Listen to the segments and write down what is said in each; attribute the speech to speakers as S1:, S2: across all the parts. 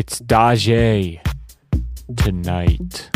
S1: It's Dajae tonight.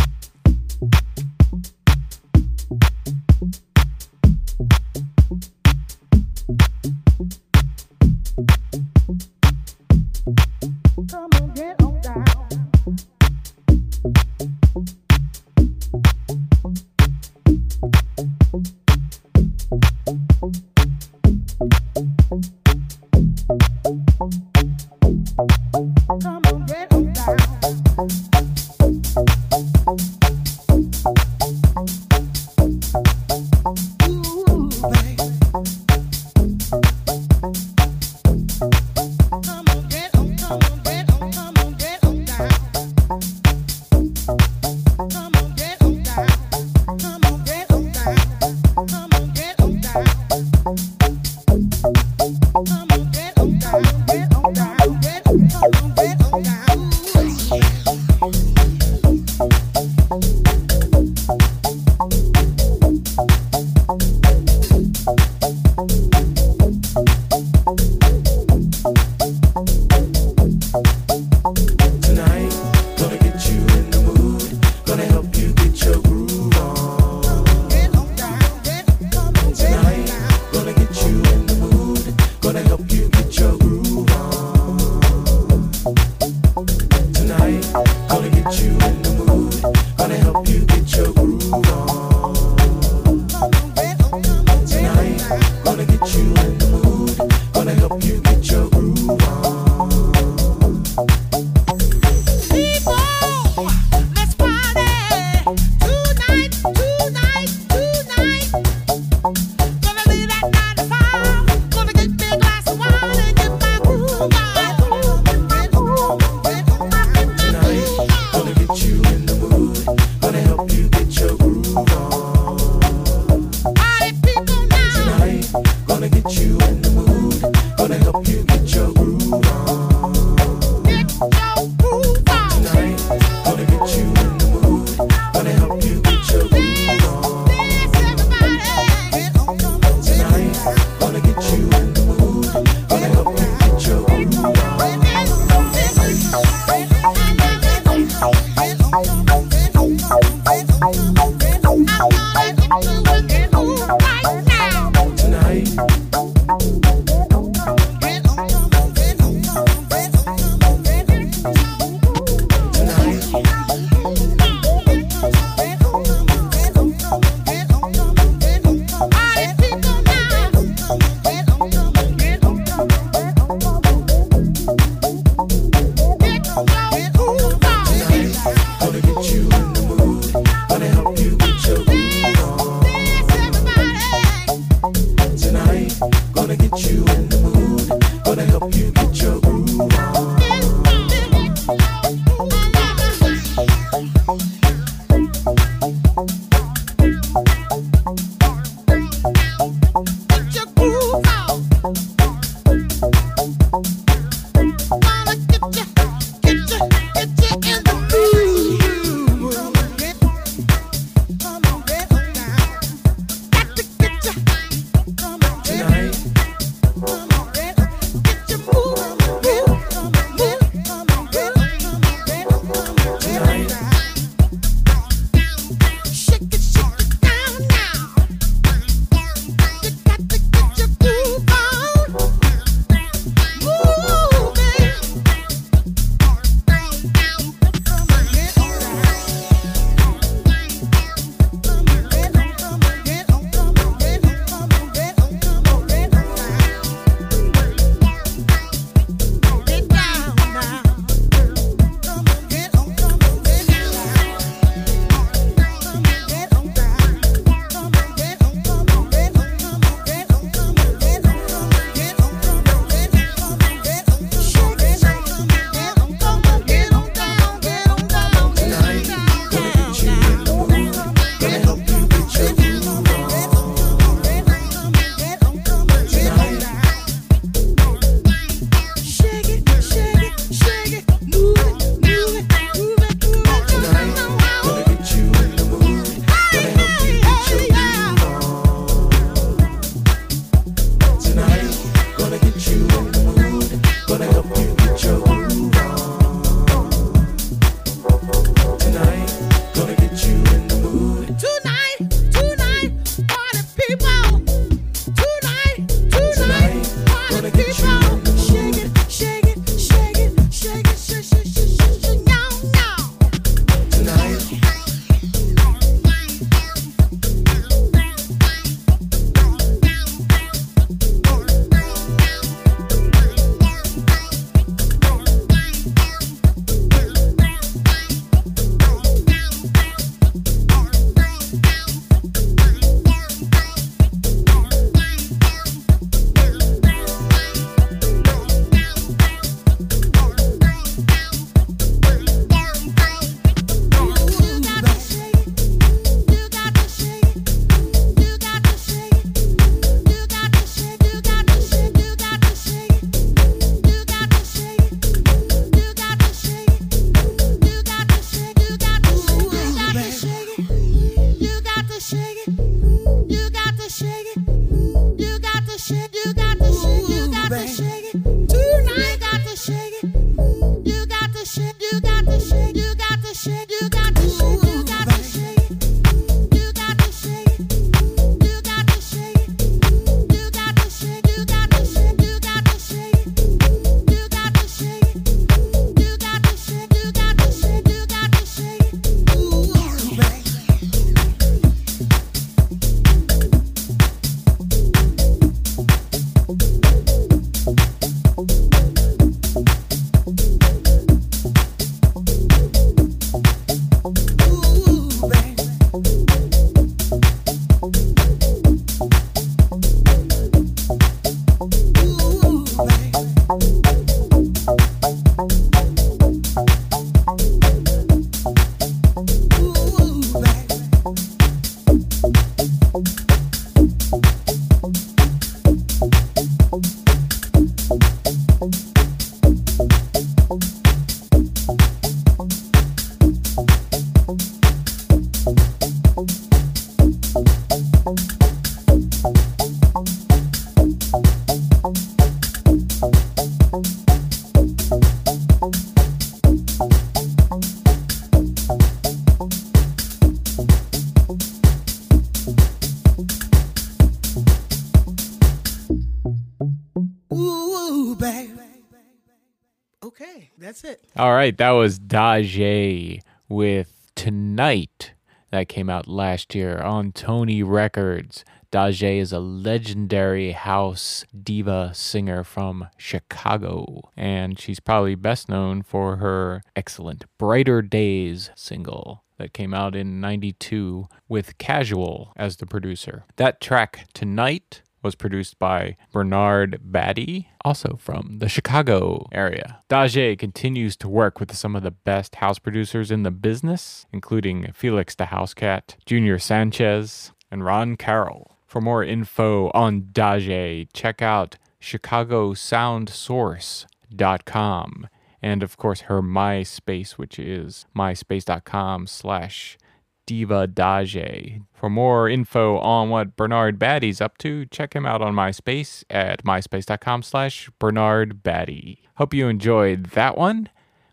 S2: All right, that was Dajae with Tonight. That came out last year on Tony Records. Dajae is a legendary house diva singer from Chicago, and she's probably best known for her excellent Brighter Days single that came out in 92 with Cajmere as the producer. That track, Tonight, was produced by Bernard Badie, also from the Chicago area. Dajae continues to work with some of the best house producers in the business, including Felix the Housecat, Junior Sanchez, and Ron Carroll. For more info on Dajae, check out chicagosoundsource.com and of course her MySpace, which is myspace.com slash Diva Dajae. For more info on what Bernard Badie's up to, check him out on MySpace at myspace.com slash Bernard Badie. Hope you enjoyed that one.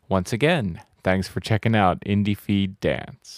S2: Once again, thanks for checking out IndieFeed Dance.